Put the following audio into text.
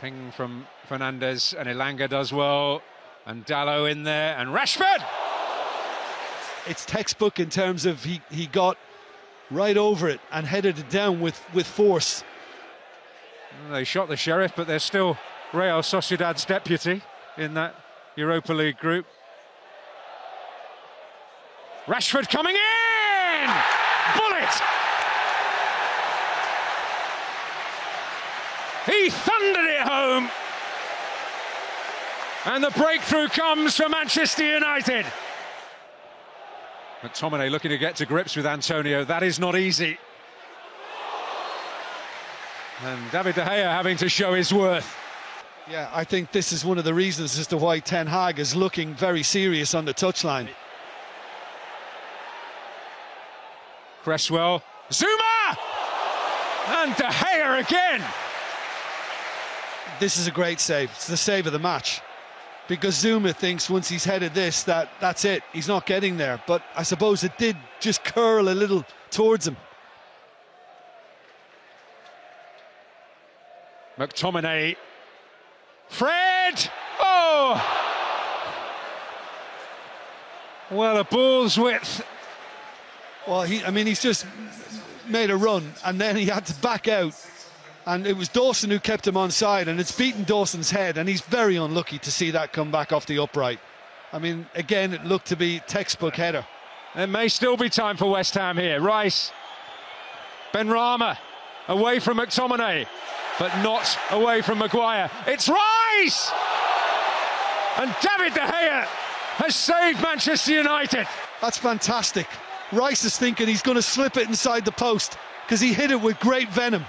Ping from Fernandes and Elanga does well. And Dalot in there and Rashford! It's textbook in terms of he, he got right over it and headed it down with, with force. They shot the sheriff, but they're still Real Sociedad's deputy in that Europa League group. Rashford coming in! Bullet! He thundered it home. And the breakthrough comes for Manchester United. McTominay looking to get to grips with Antonio. That is not easy. And David De Gea having to show his worth. Yeah, I think this is one of the reasons as to why Ten Hag is looking very serious on the touchline. Cresswell, Zouma! And De Gea again! This is a great save. It's the save of the match. Because Zouma thinks once he's headed this that that's it. He's not getting there. But I suppose it did just curl a little towards him. McTominay. Fred! Oh! Well, a ball's width. Well, he, I mean, he's just made a run and then he had to back out. And it was Dawson who kept him on side, and it's beaten Dawson's head, and he's very unlucky to see that come back off the upright. I mean, again, it looked to be textbook header. There may still be time for West Ham here. Rice, Benrahma, away from McTominay, but not away from Maguire. It's Rice! And David De Gea has saved Manchester United. That's fantastic. Rice is thinking he's going to slip it inside the post because he hit it with great venom.